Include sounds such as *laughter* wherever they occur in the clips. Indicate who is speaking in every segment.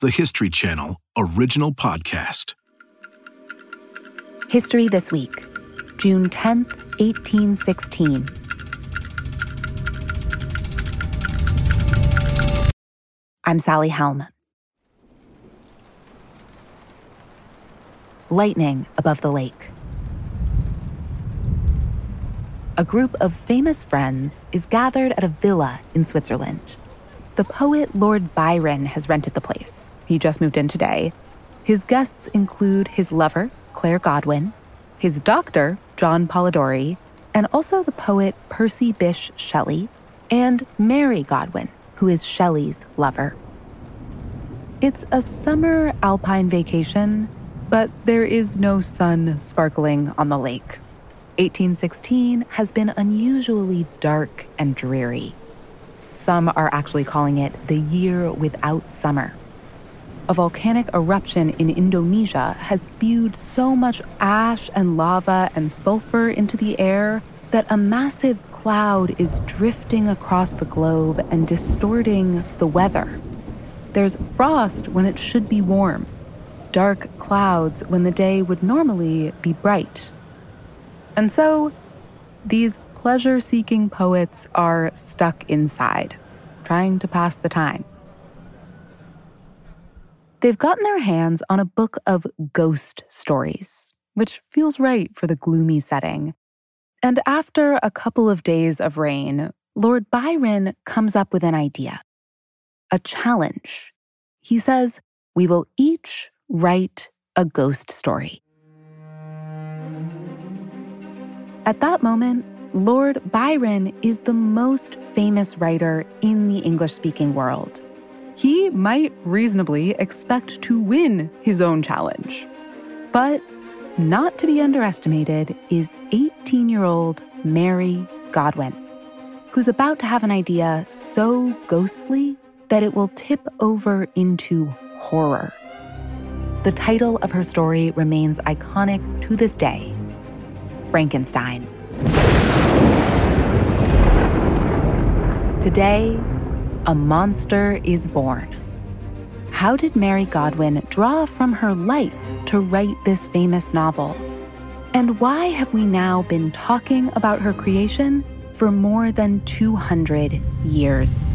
Speaker 1: the History Channel original podcast.
Speaker 2: History This Week, June 10th, 1816. I'm Sally Helm. Lightning above the lake. A group of famous friends is gathered at a villa in Switzerland. The poet Lord Byron has rented the place. He just moved in today. His guests include his lover, Claire Godwin, his doctor, John Polidori, and also the poet Percy Bysshe Shelley, and Mary Godwin, who is Shelley's lover. It's a summer alpine vacation, but there is no sun sparkling on the lake. 1816 has been unusually dark and dreary. Some are actually calling it the year without summer. A volcanic eruption in Indonesia has spewed so much ash and lava and sulfur into the air that a massive cloud is drifting across the globe and distorting the weather. There's frost when it should be warm, dark clouds when the day would normally be bright. And so, these pleasure seeking poets are stuck inside, trying to pass the time. They've gotten their hands on a book of ghost stories, which feels right for the gloomy setting. And after a couple of days of rain, Lord Byron comes up with an idea a challenge. He says, We will each write a ghost story. At that moment, Lord Byron is the most famous writer in the English speaking world. He might reasonably expect to win his own challenge. But not to be underestimated is 18 year old Mary Godwin, who's about to have an idea so ghostly that it will tip over into horror. The title of her story remains iconic to this day Frankenstein. Today, a monster is born. How did Mary Godwin draw from her life to write this famous novel? And why have we now been talking about her creation for more than 200 years?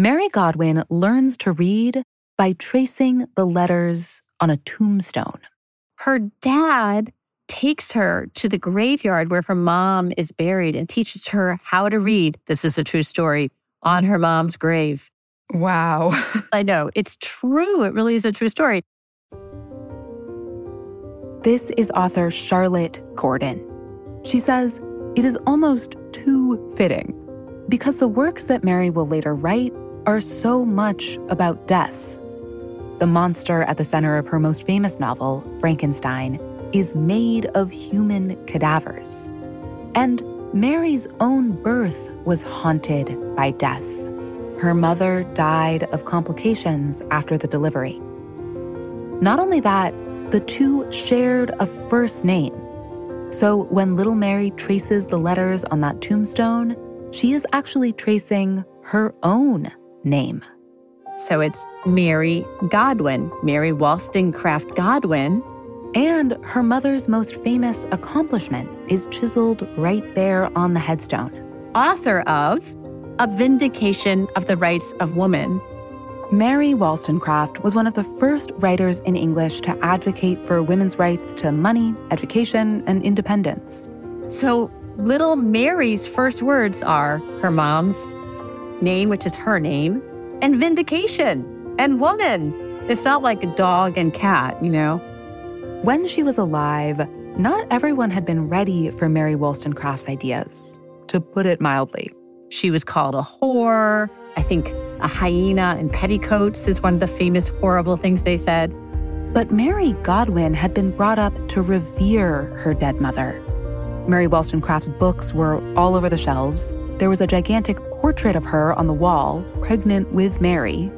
Speaker 2: Mary Godwin learns to read by tracing the letters on a tombstone.
Speaker 3: Her dad takes her to the graveyard where her mom is buried and teaches her how to read. This is a true story on her mom's grave.
Speaker 4: Wow. *laughs*
Speaker 3: I know, it's true. It really is a true story.
Speaker 2: This is author Charlotte Gordon. She says it is almost too fitting because the works that Mary will later write are so much about death. The monster at the center of her most famous novel, Frankenstein, is made of human cadavers. And Mary's own birth was haunted by death. Her mother died of complications after the delivery. Not only that, the two shared a first name. So when little Mary traces the letters on that tombstone, she is actually tracing her own name.
Speaker 3: So it's Mary Godwin, Mary Wollstonecraft Godwin.
Speaker 2: And her mother's most famous accomplishment is chiseled right there on the headstone.
Speaker 3: Author of A Vindication of the Rights of Woman.
Speaker 2: Mary Wollstonecraft was one of the first writers in English to advocate for women's rights to money, education, and independence.
Speaker 3: So, little Mary's first words are her mom's name, which is her name, and vindication and woman. It's not like a dog and cat, you know?
Speaker 2: When she was alive, not everyone had been ready for Mary Wollstonecraft's ideas, to put it mildly.
Speaker 3: She was called a whore. I think a hyena in petticoats is one of the famous horrible things they said.
Speaker 2: But Mary Godwin had been brought up to revere her dead mother. Mary Wollstonecraft's books were all over the shelves. There was a gigantic portrait of her on the wall, pregnant with Mary.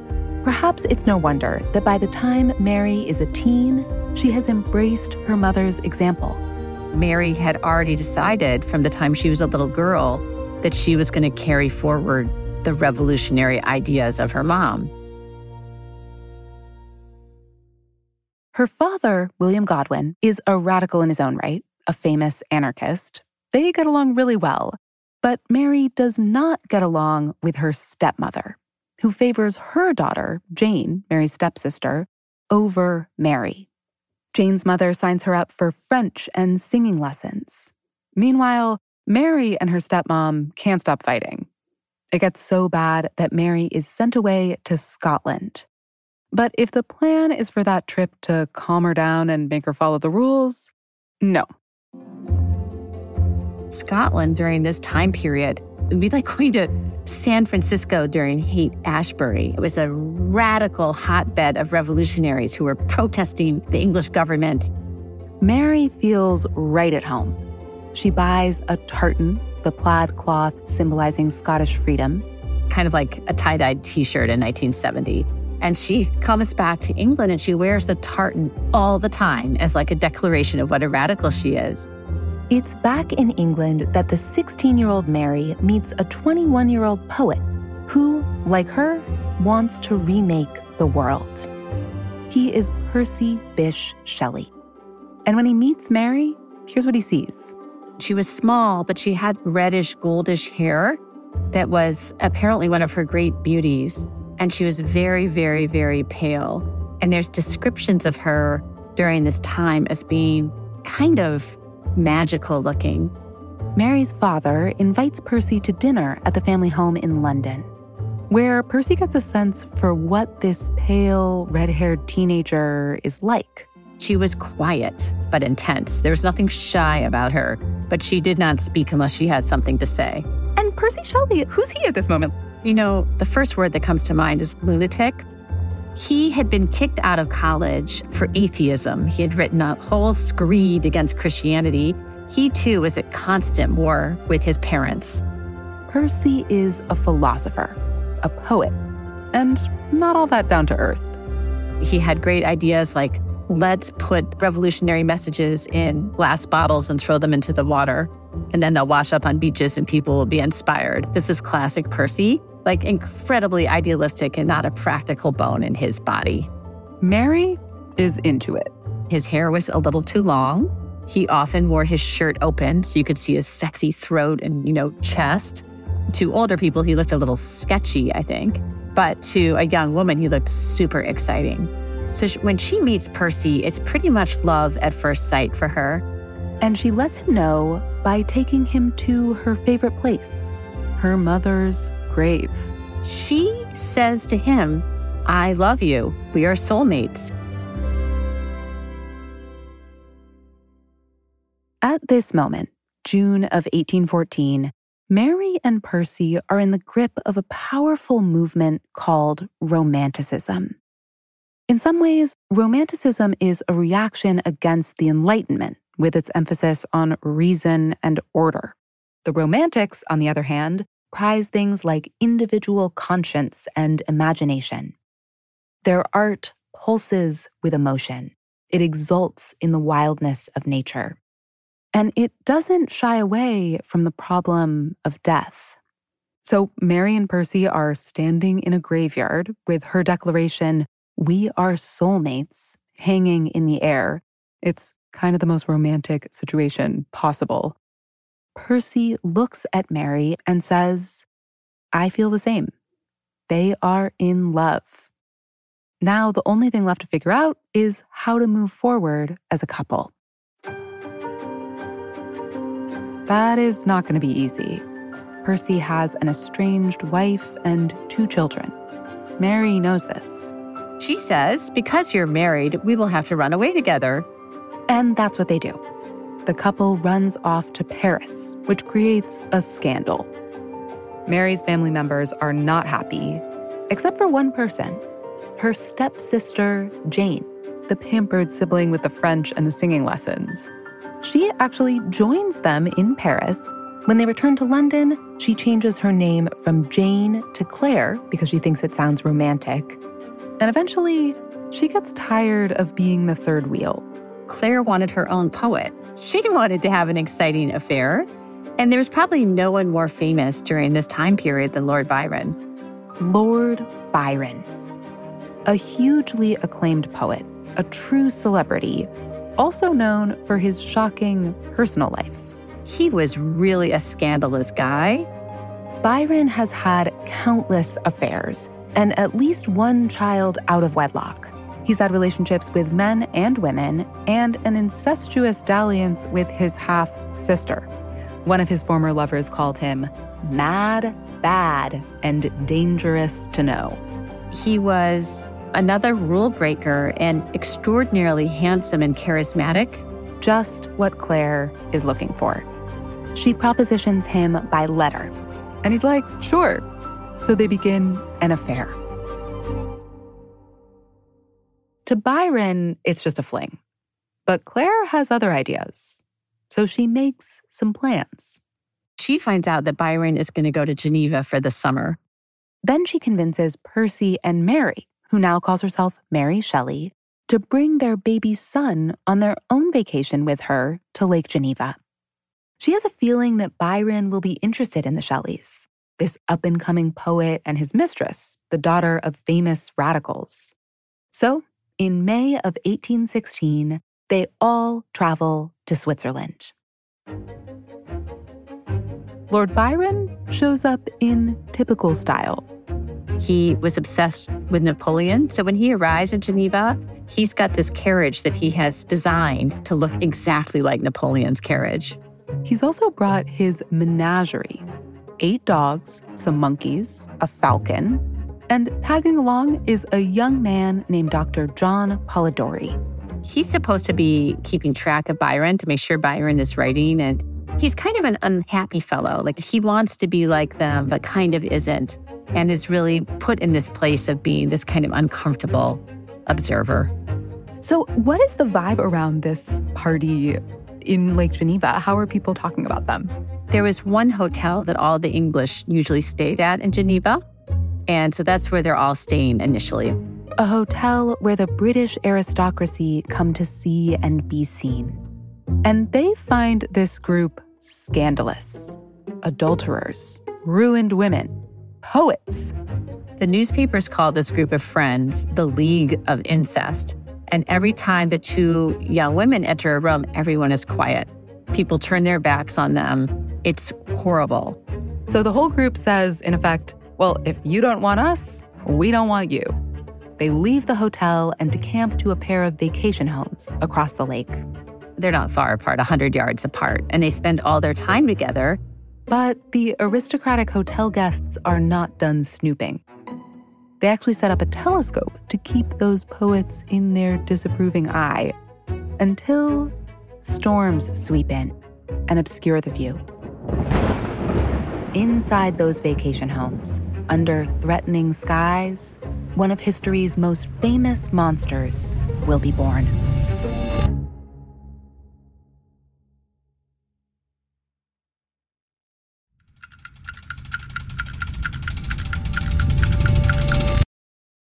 Speaker 2: Perhaps it's no wonder that by the time Mary is a teen, she has embraced her mother's example.
Speaker 3: Mary had already decided from the time she was a little girl that she was going to carry forward the revolutionary ideas of her mom.
Speaker 2: Her father, William Godwin, is a radical in his own right, a famous anarchist. They get along really well. But Mary does not get along with her stepmother, who favors her daughter, Jane, Mary's stepsister, over Mary. Jane's mother signs her up for French and singing lessons. Meanwhile, Mary and her stepmom can't stop fighting. It gets so bad that Mary is sent away to Scotland. But if the plan is for that trip to calm her down and make her follow the rules, no.
Speaker 3: Scotland during this time period would be like going to San Francisco during Haight Ashbury. It was a radical hotbed of revolutionaries who were protesting the English government.
Speaker 2: Mary feels right at home. She buys a tartan, the plaid cloth symbolizing Scottish freedom.
Speaker 3: Kind of like a tie dyed t shirt in 1970. And she comes back to England and she wears the tartan all the time as like a declaration of what a radical she is.
Speaker 2: It's back in England that the 16 year old Mary meets a 21 year old poet who, like her, wants to remake the world. He is Percy Bysshe Shelley. And when he meets Mary, here's what he sees.
Speaker 3: She was small, but she had reddish, goldish hair that was apparently one of her great beauties. And she was very, very, very pale. And there's descriptions of her during this time as being kind of magical looking.
Speaker 2: Mary's father invites Percy to dinner at the family home in London, where Percy gets a sense for what this pale, red haired teenager is like.
Speaker 3: She was quiet but intense. There was nothing shy about her, but she did not speak unless she had something to say.
Speaker 2: And Percy Shelley, who's he at this moment?
Speaker 3: You know, the first word that comes to mind is lunatic. He had been kicked out of college for atheism. He had written a whole screed against Christianity. He too was at constant war with his parents.
Speaker 2: Percy is a philosopher, a poet, and not all that down to earth.
Speaker 3: He had great ideas like let's put revolutionary messages in glass bottles and throw them into the water, and then they'll wash up on beaches and people will be inspired. This is classic Percy like incredibly idealistic and not a practical bone in his body.
Speaker 2: Mary is into it.
Speaker 3: His hair was a little too long. He often wore his shirt open so you could see his sexy throat and, you know, chest. To older people, he looked a little sketchy, I think. But to a young woman, he looked super exciting. So when she meets Percy, it's pretty much love at first sight for her.
Speaker 2: And she lets him know by taking him to her favorite place, her mother's grave.
Speaker 3: She says to him, I love you. We are soulmates.
Speaker 2: At this moment, June of 1814, Mary and Percy are in the grip of a powerful movement called Romanticism. In some ways, Romanticism is a reaction against the Enlightenment, with its emphasis on reason and order. The Romantics, on the other hand, prize things like individual conscience and imagination. Their art pulses with emotion. It exults in the wildness of nature. And it doesn't shy away from the problem of death. So Mary and Percy are standing in a graveyard with her declaration, We are soulmates, hanging in the air. It's kind of the most romantic situation possible. Percy looks at Mary and says, I feel the same. They are in love. Now, the only thing left to figure out is how to move forward as a couple. That is not going to be easy. Percy has an estranged wife and two children. Mary knows this.
Speaker 3: She says, Because you're married, we will have to run away together.
Speaker 2: And that's what they do. The couple runs off to Paris, which creates a scandal. Mary's family members are not happy, except for one person her stepsister, Jane, the pampered sibling with the French and the singing lessons. She actually joins them in Paris. When they return to London, she changes her name from Jane to Claire because she thinks it sounds romantic. And eventually, she gets tired of being the third wheel.
Speaker 3: Claire wanted her own poet. She *laughs* wanted to have an exciting affair. And there was probably no one more famous during this time period than Lord Byron.
Speaker 2: Lord Byron, a hugely acclaimed poet, a true celebrity, also known for his shocking personal life.
Speaker 3: He was really a scandalous guy.
Speaker 2: Byron has had countless affairs and at least one child out of wedlock. He's had relationships with men and women and an incestuous dalliance with his half sister. One of his former lovers called him mad, bad, and dangerous to know.
Speaker 3: He was another rule breaker and extraordinarily handsome and charismatic.
Speaker 2: Just what Claire is looking for. She propositions him by letter, and he's like, sure. So they begin an affair. To Byron, it's just a fling. But Claire has other ideas. So she makes some plans.
Speaker 3: She finds out that Byron is going to go to Geneva for the summer.
Speaker 2: Then she convinces Percy and Mary who now calls herself Mary Shelley, to bring their baby son on their own vacation with her to Lake Geneva. She has a feeling that Byron will be interested in the Shelleys, this up and coming poet and his mistress, the daughter of famous radicals. So, in May of 1816, they all travel to Switzerland. Lord Byron shows up in typical style
Speaker 3: he was obsessed with Napoleon. So when he arrives in Geneva, he's got this carriage that he has designed to look exactly like Napoleon's carriage.
Speaker 2: He's also brought his menagerie eight dogs, some monkeys, a falcon, and tagging along is a young man named Dr. John Polidori.
Speaker 3: He's supposed to be keeping track of Byron to make sure Byron is writing, and he's kind of an unhappy fellow. Like he wants to be like them, but kind of isn't and is really put in this place of being this kind of uncomfortable observer.
Speaker 2: So, what is the vibe around this party in Lake Geneva? How are people talking about them?
Speaker 3: There was one hotel that all the English usually stayed at in Geneva. And so that's where they're all staying initially.
Speaker 2: A hotel where the British aristocracy come to see and be seen. And they find this group scandalous adulterers, ruined women, poets.
Speaker 3: The newspapers call this group of friends the League of Incest. And every time the two young women enter a room, everyone is quiet. People turn their backs on them. It's horrible.
Speaker 2: So the whole group says, in effect, well, if you don't want us, we don't want you. They leave the hotel and decamp to a pair of vacation homes across the lake.
Speaker 3: They're not far apart, 100 yards apart, and they spend all their time together
Speaker 2: but the aristocratic hotel guests are not done snooping. They actually set up a telescope to keep those poets in their disapproving eye until storms sweep in and obscure the view. Inside those vacation homes, under threatening skies, one of history's most famous monsters will be born.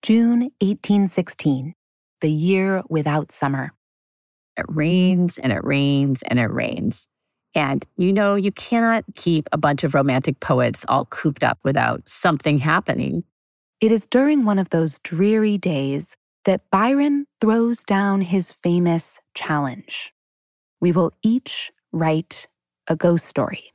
Speaker 2: June 1816, the year without summer.
Speaker 3: It rains and it rains and it rains. And you know, you cannot keep a bunch of romantic poets all cooped up without something happening.
Speaker 2: It is during one of those dreary days that Byron throws down his famous challenge. We will each write a ghost story.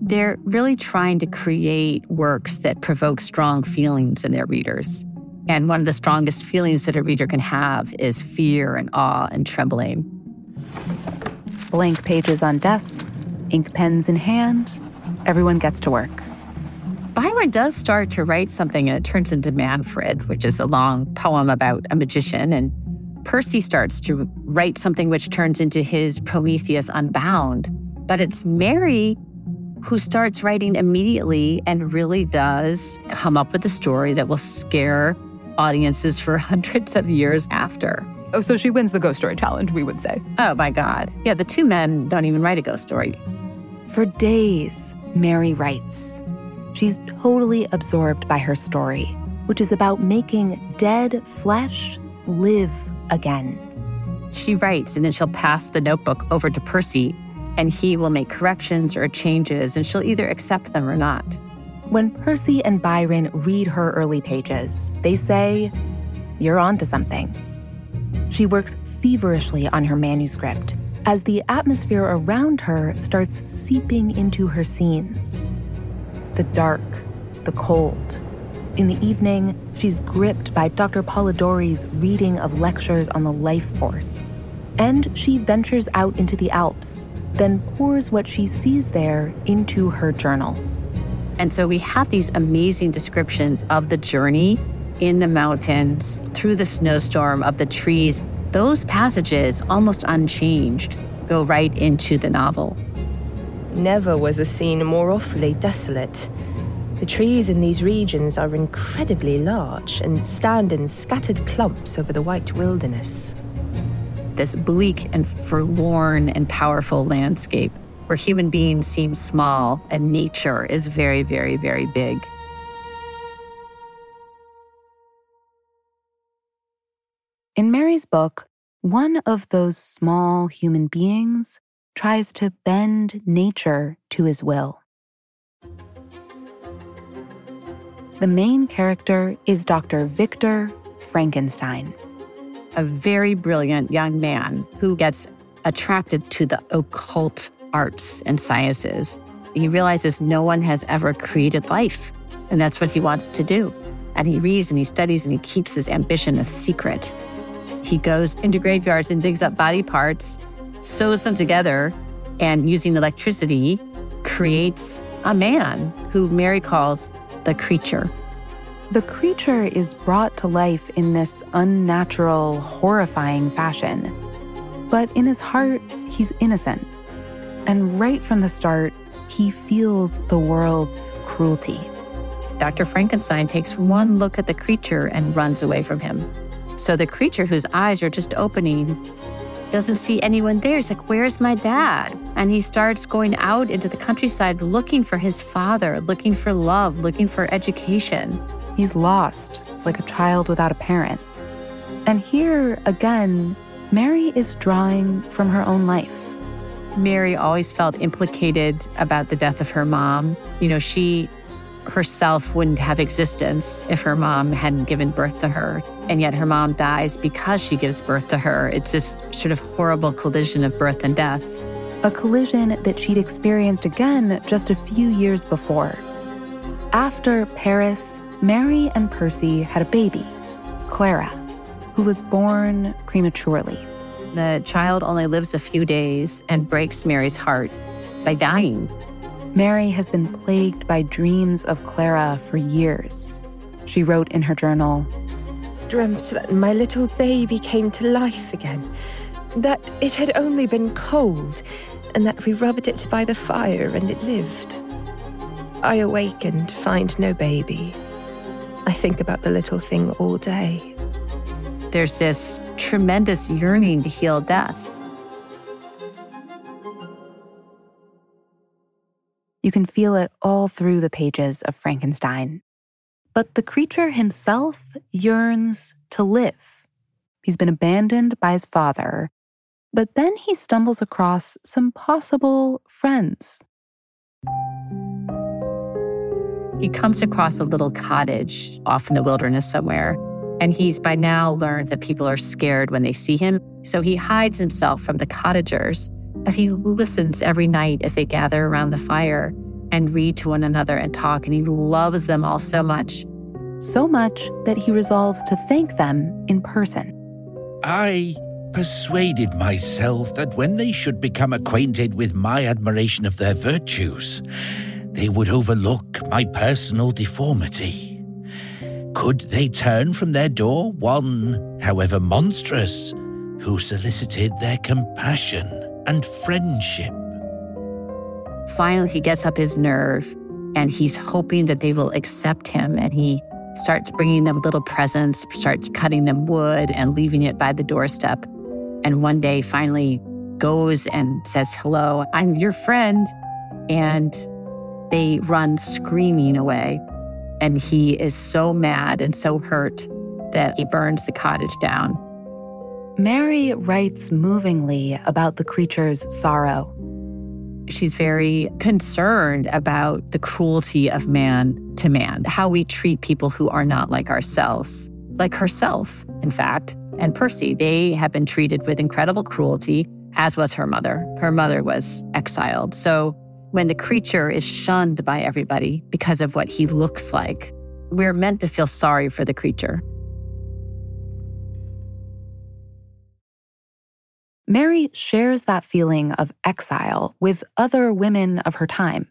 Speaker 3: They're really trying to create works that provoke strong feelings in their readers. And one of the strongest feelings that a reader can have is fear and awe and trembling.
Speaker 2: Blank pages on desks, ink pens in hand, everyone gets to work.
Speaker 3: Byron does start to write something and it turns into Manfred, which is a long poem about a magician. And Percy starts to write something which turns into his Prometheus Unbound. But it's Mary who starts writing immediately and really does come up with a story that will scare audiences for *laughs* hundreds of years after.
Speaker 2: Oh, so she wins the ghost story challenge, we would say.
Speaker 3: Oh my God. Yeah, the two men don't even write a ghost story.
Speaker 2: For days, Mary writes. She's totally absorbed by her story, which is about making dead flesh live again.
Speaker 3: She writes, and then she'll pass the notebook over to Percy, and he will make corrections or changes, and she'll either accept them or not.
Speaker 2: When Percy and Byron read her early pages, they say, You're onto something. She works feverishly on her manuscript as the atmosphere around her starts seeping into her scenes. The dark, the cold. In the evening, she's gripped by Dr. Polidori's reading of lectures on the life force. And she ventures out into the Alps, then pours what she sees there into her journal.
Speaker 3: And so we have these amazing descriptions of the journey in the mountains, through the snowstorm, of the trees. Those passages, almost unchanged, go right into the novel.
Speaker 4: Never was a scene more awfully desolate. The trees in these regions are incredibly large and stand in scattered clumps over the white wilderness.
Speaker 3: This bleak and forlorn and powerful landscape where human beings seem small and nature is very, very, very big.
Speaker 2: In Mary's book, one of those small human beings tries to bend nature to his will. The main character is Dr. Victor Frankenstein.
Speaker 3: A very brilliant young man who gets attracted to the occult arts and sciences. He realizes no one has ever created life, and that's what he wants to do. And he reads and he studies and he keeps his ambition a secret. He goes into graveyards and digs up body parts, sews them together, and using electricity, creates a man who Mary calls the creature.
Speaker 2: The creature is brought to life in this unnatural, horrifying fashion. But in his heart, he's innocent. And right from the start, he feels the world's cruelty.
Speaker 3: Dr. Frankenstein takes one look at the creature and runs away from him. So the creature, whose eyes are just opening, doesn't see anyone there. He's like, Where's my dad? And he starts going out into the countryside looking for his father, looking for love, looking for education.
Speaker 2: He's lost, like a child without a parent. And here, again, Mary is drawing from her own life.
Speaker 3: Mary always felt implicated about the death of her mom. You know, she herself wouldn't have existence if her mom hadn't given birth to her. And yet her mom dies because she gives birth to her. It's this sort of horrible collision of birth and death.
Speaker 2: A collision that she'd experienced again just a few years before. After Paris, Mary and Percy had a baby, Clara, who was born prematurely.
Speaker 3: The child only lives a few days and breaks Mary's heart by dying.
Speaker 2: Mary has been plagued by dreams of Clara for years. She wrote in her journal
Speaker 4: Dreamt that my little baby came to life again, that it had only been cold, and that we rubbed it by the fire and it lived. I awake and find no baby. I think about the little thing all day.
Speaker 3: There's this tremendous yearning to heal death.
Speaker 2: You can feel it all through the pages of Frankenstein. But the creature himself yearns to live. He's been abandoned by his father, but then he stumbles across some possible friends.
Speaker 3: He comes across a little cottage off in the wilderness somewhere, and he's by now learned that people are scared when they see him. So he hides himself from the cottagers, but he listens every night as they gather around the fire and read to one another and talk, and he loves them all so much.
Speaker 2: So much that he resolves to thank them in person.
Speaker 5: I persuaded myself that when they should become acquainted with my admiration of their virtues, they would overlook my personal deformity? Could they turn from their door one, however monstrous, who solicited their compassion and friendship?
Speaker 3: Finally, he gets up his nerve and he's hoping that they will accept him. And he starts bringing them little presents, starts cutting them wood and leaving it by the doorstep. And one day finally goes and says, Hello, I'm your friend. And they run screaming away. And he is so mad and so hurt that he burns the cottage down.
Speaker 2: Mary writes movingly about the creature's sorrow.
Speaker 3: She's very concerned about the cruelty of man to man, how we treat people who are not like ourselves, like herself, in fact, and Percy. They have been treated with incredible cruelty, as was her mother. Her mother was exiled. So when the creature is shunned by everybody because of what he looks like, we're meant to feel sorry for the creature.
Speaker 2: Mary shares that feeling of exile with other women of her time.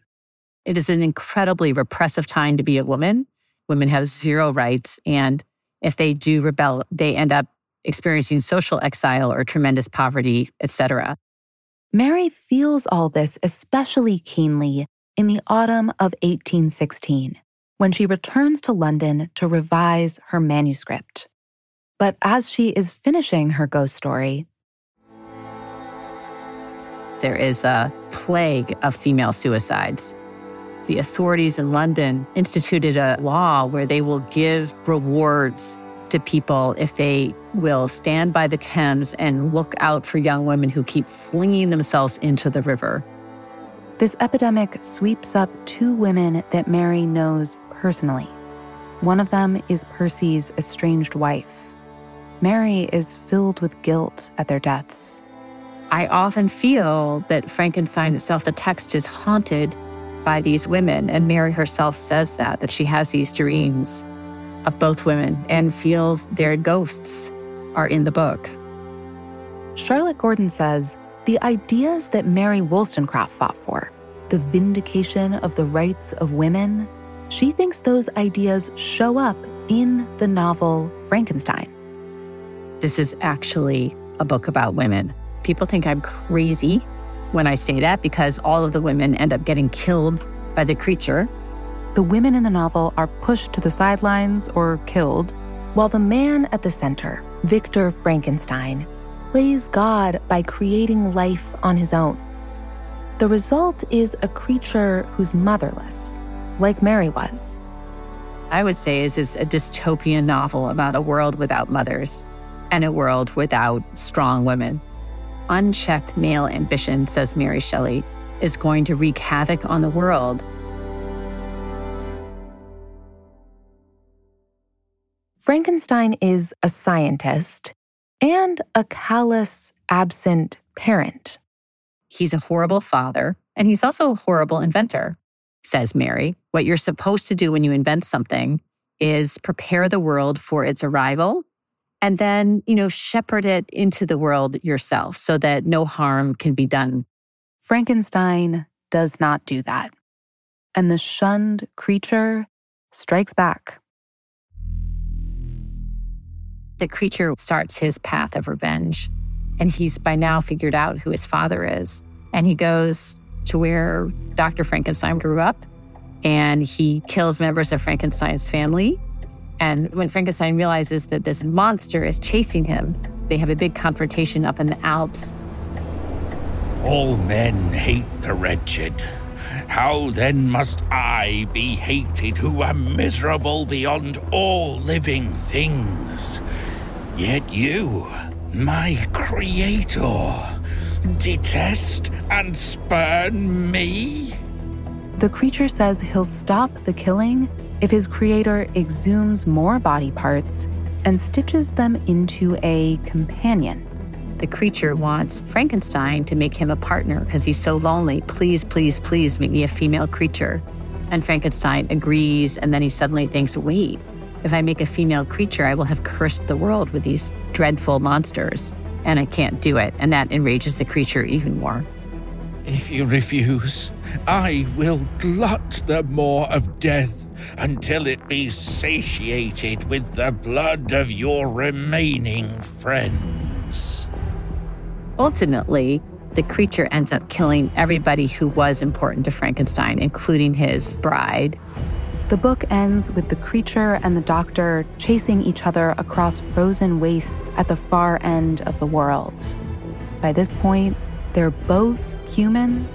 Speaker 3: It is an incredibly repressive time to be a woman. Women have zero rights. And if they do rebel, they end up experiencing social exile or tremendous poverty, etc.
Speaker 2: Mary feels all this especially keenly in the autumn of 1816 when she returns to London to revise her manuscript. But as she is finishing her ghost story,
Speaker 3: there is a plague of female suicides. The authorities in London instituted a law where they will give rewards to people if they will stand by the Thames and look out for young women who keep flinging themselves into the river.
Speaker 2: This epidemic sweeps up two women that Mary knows personally. One of them is Percy's estranged wife. Mary is filled with guilt at their deaths.
Speaker 3: I often feel that Frankenstein itself, the text is haunted by these women. And Mary herself says that, that she has these dreams of both women and feels their ghosts are in the book.
Speaker 2: Charlotte Gordon says the ideas that Mary Wollstonecraft fought for, the vindication of the rights of women, she thinks those ideas show up in the novel Frankenstein.
Speaker 3: This is actually a book about women. People think I'm crazy when I say that because all of the women end up getting killed by the creature.
Speaker 2: The women in the novel are pushed to the sidelines or killed, while the man at the center, Victor Frankenstein, plays God by creating life on his own. The result is a creature who's motherless, like Mary was.
Speaker 3: I would say is is a dystopian novel about a world without mothers and a world without strong women unchecked male ambition, says Mary Shelley, is going to wreak havoc on the world.
Speaker 2: Frankenstein is a scientist and a callous, absent parent.
Speaker 3: He's a horrible father, and he's also a horrible inventor, says Mary. What you're supposed to do when you invent something is prepare the world for its arrival and then, you know, shepherd it into the world yourself so that no harm can be done.
Speaker 2: Frankenstein does not do that. And the shunned creature strikes back.
Speaker 3: The creature starts his path of revenge, and he's by now figured out who his father is. And he goes to where Dr. Frankenstein grew up, and he kills members of Frankenstein's family and when Frankenstein realizes that this monster is chasing him, they have a big confrontation up in the Alps.
Speaker 5: All men hate the wretched. How then must I be hated who am miserable beyond all living things? Yet you, my creator, detest and spurn me?
Speaker 2: The creature says he'll stop the killing if his creator exhumes more body parts and stitches them into a companion.
Speaker 3: The creature wants Frankenstein to make him a partner because he's so lonely. Please, please, please make me a female creature. And Frankenstein agrees, and then he suddenly thinks, wait, if I make a female creature, I will have cursed the world with these dreadful monsters, and I can't do it. And that enrages the creature even more.
Speaker 5: If you refuse, I will glut the maw of death until it be satiated with the blood of your remaining friends.
Speaker 3: Ultimately, the creature ends up killing everybody who was important to Frankenstein, including his bride.
Speaker 2: The book ends with the creature and the doctor chasing each other across frozen wastes at the far end of the world. By this point, they're both human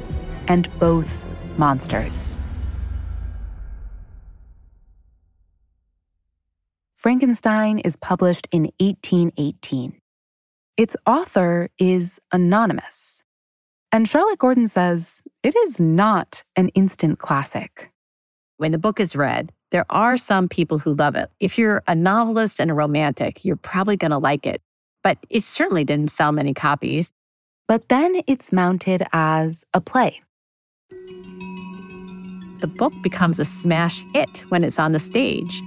Speaker 2: and both monsters. Frankenstein is published in 1818. Its author is anonymous. And Charlotte Gordon says it is not an instant classic.
Speaker 3: When the book is read, there are some people who love it. If you're a novelist and a romantic, you're probably going to like it. But it certainly didn't sell many copies.
Speaker 2: But then it's mounted as a play.
Speaker 3: The book becomes a smash hit when it's on the stage.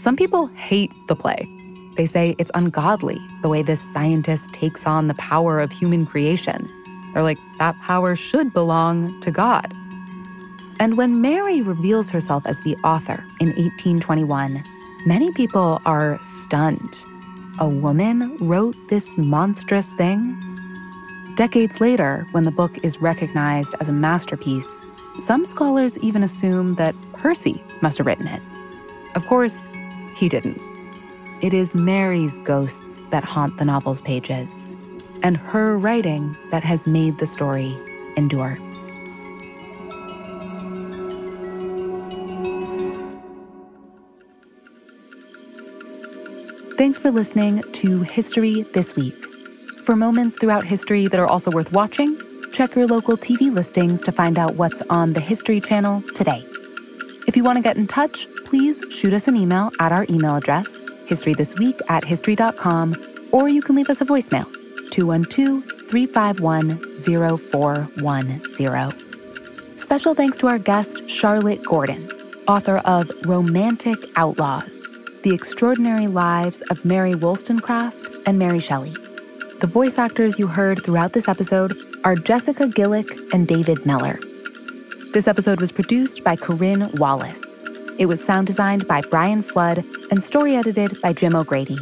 Speaker 2: Some people hate the play. They say it's ungodly the way this scientist takes on the power of human creation. They're like, that power should belong to God. And when Mary reveals herself as the author in 1821, many people are stunned. A woman wrote this monstrous thing? Decades later, when the book is recognized as a masterpiece, some scholars even assume that Percy must have written it. Of course, he didn't. It is Mary's ghosts that haunt the novel's pages, and her writing that has made the story endure. Thanks for listening to History This Week. For moments throughout history that are also worth watching, check your local TV listings to find out what's on the History Channel today. If you want to get in touch, please shoot us an email at our email address, historythisweek at history.com, or you can leave us a voicemail, 212 351 0410. Special thanks to our guest, Charlotte Gordon, author of Romantic Outlaws The Extraordinary Lives of Mary Wollstonecraft and Mary Shelley. The voice actors you heard throughout this episode are Jessica Gillick and David Meller. This episode was produced by Corinne Wallace. It was sound designed by Brian Flood and story edited by Jim O'Grady.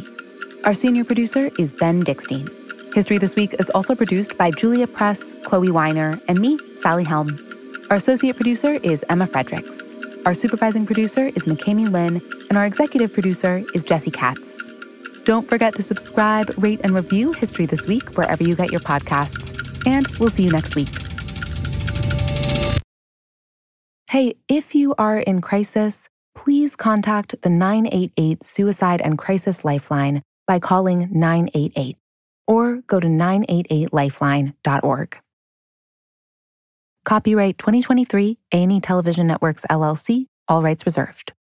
Speaker 2: Our senior producer is Ben Dickstein. History This Week is also produced by Julia Press, Chloe Weiner, and me, Sally Helm. Our associate producer is Emma Fredericks. Our supervising producer is McKamey Lynn, and our executive producer is Jesse Katz. Don't forget to subscribe, rate, and review History This Week wherever you get your podcasts. And we'll see you next week. Hey, if you are in crisis, please contact the 988 Suicide and Crisis Lifeline by calling 988 or go to 988lifeline.org. Copyright 2023 A&E Television Networks LLC, all rights reserved.